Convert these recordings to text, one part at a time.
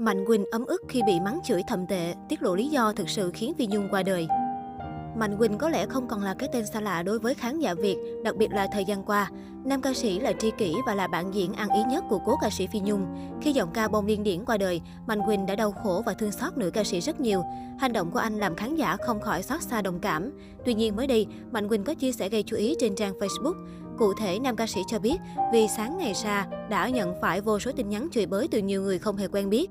Mạnh Quỳnh ấm ức khi bị mắng chửi thậm tệ, tiết lộ lý do thực sự khiến Phi Nhung qua đời. Mạnh Quỳnh có lẽ không còn là cái tên xa lạ đối với khán giả Việt, đặc biệt là thời gian qua. Nam ca sĩ là tri kỷ và là bạn diễn ăn ý nhất của cố ca sĩ Phi Nhung. Khi giọng ca bông điên điển qua đời, Mạnh Quỳnh đã đau khổ và thương xót nữ ca sĩ rất nhiều. Hành động của anh làm khán giả không khỏi xót xa đồng cảm. Tuy nhiên mới đây, Mạnh Quỳnh có chia sẻ gây chú ý trên trang Facebook. Cụ thể, nam ca sĩ cho biết vì sáng ngày ra đã nhận phải vô số tin nhắn chửi bới từ nhiều người không hề quen biết.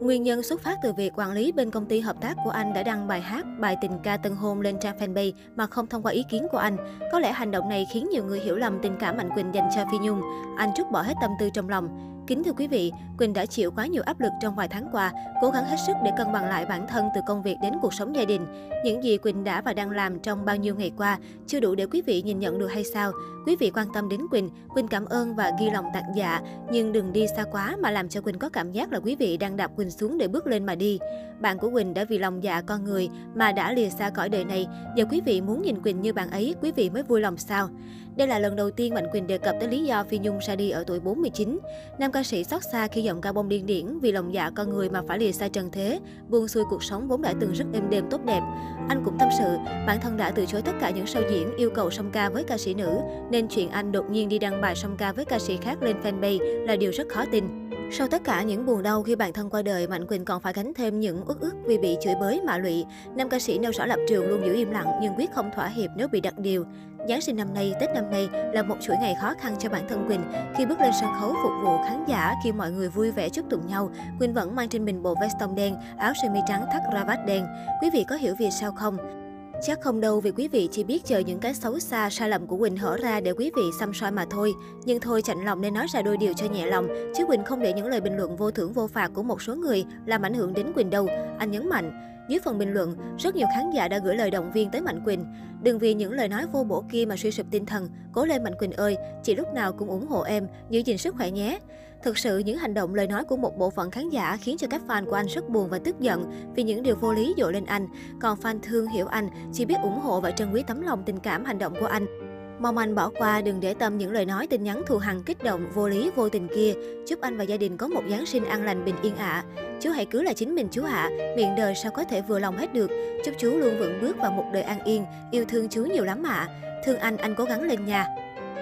Nguyên nhân xuất phát từ việc quản lý bên công ty hợp tác của anh đã đăng bài hát, bài tình ca tân hôn lên trang fanpage mà không thông qua ý kiến của anh. Có lẽ hành động này khiến nhiều người hiểu lầm tình cảm Mạnh Quỳnh dành cho Phi Nhung. Anh trút bỏ hết tâm tư trong lòng. Kính thưa quý vị, Quỳnh đã chịu quá nhiều áp lực trong vài tháng qua, cố gắng hết sức để cân bằng lại bản thân từ công việc đến cuộc sống gia đình. Những gì Quỳnh đã và đang làm trong bao nhiêu ngày qua chưa đủ để quý vị nhìn nhận được hay sao? Quý vị quan tâm đến Quỳnh, Quỳnh cảm ơn và ghi lòng tặng dạ, nhưng đừng đi xa quá mà làm cho Quỳnh có cảm giác là quý vị đang đạp Quỳnh xuống để bước lên mà đi. Bạn của Quỳnh đã vì lòng dạ con người mà đã lìa xa cõi đời này, giờ quý vị muốn nhìn Quỳnh như bạn ấy, quý vị mới vui lòng sao? Đây là lần đầu tiên Mạnh Quỳnh đề cập tới lý do Phi Nhung ra đi ở tuổi 49. Nam ca sĩ xót xa khi giọng ca bông điên điển vì lòng dạ con người mà phải lìa xa trần thế, buông xuôi cuộc sống vốn đã từng rất êm đềm tốt đẹp. Anh cũng tâm sự, bản thân đã từ chối tất cả những show diễn yêu cầu song ca với ca sĩ nữ, nên chuyện anh đột nhiên đi đăng bài song ca với ca sĩ khác lên fanpage là điều rất khó tin. Sau tất cả những buồn đau khi bạn thân qua đời, Mạnh Quỳnh còn phải gánh thêm những uất ức vì bị chửi bới mạ lụy. Nam ca sĩ nêu rõ lập trường luôn giữ im lặng nhưng quyết không thỏa hiệp nếu bị đặt điều. Giáng sinh năm nay, Tết năm nay là một chuỗi ngày khó khăn cho bản thân Quỳnh. Khi bước lên sân khấu phục vụ khán giả, khi mọi người vui vẻ chúc tụng nhau, Quỳnh vẫn mang trên mình bộ vest tông đen, áo sơ mi trắng thắt cravat đen. Quý vị có hiểu vì sao không? Chắc không đâu vì quý vị chỉ biết chờ những cái xấu xa, sai lầm của Quỳnh hở ra để quý vị xăm soi mà thôi. Nhưng thôi chạnh lòng nên nói ra đôi điều cho nhẹ lòng, chứ Quỳnh không để những lời bình luận vô thưởng vô phạt của một số người làm ảnh hưởng đến Quỳnh đâu. Anh nhấn mạnh. Dưới phần bình luận, rất nhiều khán giả đã gửi lời động viên tới Mạnh Quỳnh. Đừng vì những lời nói vô bổ kia mà suy sụp tinh thần. Cố lên Mạnh Quỳnh ơi, chị lúc nào cũng ủng hộ em, giữ gìn sức khỏe nhé. Thực sự, những hành động lời nói của một bộ phận khán giả khiến cho các fan của anh rất buồn và tức giận vì những điều vô lý dội lên anh. Còn fan thương hiểu anh, chỉ biết ủng hộ và trân quý tấm lòng tình cảm hành động của anh. Mong anh bỏ qua, đừng để tâm những lời nói tin nhắn thù hằn kích động, vô lý, vô tình kia. Chúc anh và gia đình có một Giáng sinh an lành bình yên ạ. À. Chú hãy cứ là chính mình chú ạ, à. miệng đời sao có thể vừa lòng hết được. Chúc chú luôn vững bước vào một đời an yên, yêu thương chú nhiều lắm ạ. À. Thương anh, anh cố gắng lên nhà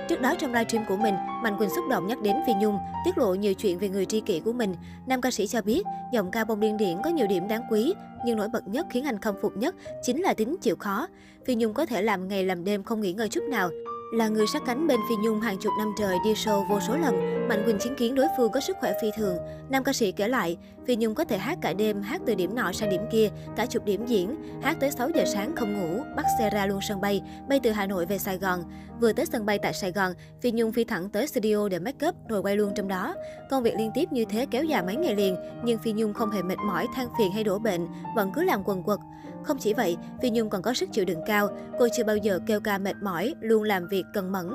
Trước đó trong livestream của mình, Mạnh Quỳnh xúc động nhắc đến Phi Nhung, tiết lộ nhiều chuyện về người tri kỷ của mình. Nam ca sĩ cho biết, giọng ca bông điên điển có nhiều điểm đáng quý, nhưng nổi bật nhất khiến anh khâm phục nhất chính là tính chịu khó. Phi Nhung có thể làm ngày làm đêm không nghỉ ngơi chút nào. Là người sát cánh bên Phi Nhung hàng chục năm trời đi show vô số lần, Mạnh Quỳnh chứng kiến đối phương có sức khỏe phi thường. Nam ca sĩ kể lại, Phi Nhung có thể hát cả đêm, hát từ điểm nọ sang điểm kia, cả chục điểm diễn, hát tới 6 giờ sáng không ngủ, bắt xe ra luôn sân bay, bay từ Hà Nội về Sài Gòn. Vừa tới sân bay tại Sài Gòn, Phi Nhung phi thẳng tới studio để make up rồi quay luôn trong đó. Công việc liên tiếp như thế kéo dài mấy ngày liền, nhưng Phi Nhung không hề mệt mỏi, than phiền hay đổ bệnh, vẫn cứ làm quần quật. Không chỉ vậy, Phi Nhung còn có sức chịu đựng cao. Cô chưa bao giờ kêu ca mệt mỏi, luôn làm việc việc cần mẫn.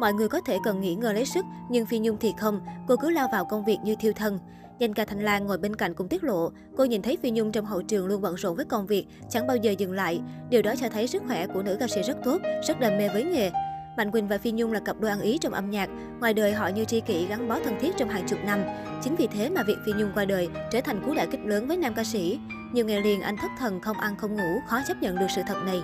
Mọi người có thể cần nghỉ ngơi lấy sức, nhưng Phi Nhung thì không. Cô cứ lao vào công việc như thiêu thân. Danh ca Thanh Lan ngồi bên cạnh cũng tiết lộ, cô nhìn thấy Phi Nhung trong hậu trường luôn bận rộn với công việc, chẳng bao giờ dừng lại. Điều đó cho thấy sức khỏe của nữ ca sĩ rất tốt, rất đam mê với nghề. Mạnh Quỳnh và Phi Nhung là cặp đôi ăn ý trong âm nhạc, ngoài đời họ như tri kỷ gắn bó thân thiết trong hàng chục năm. Chính vì thế mà việc Phi Nhung qua đời trở thành cú đả kích lớn với nam ca sĩ. Nhiều ngày liền anh thất thần không ăn không ngủ, khó chấp nhận được sự thật này.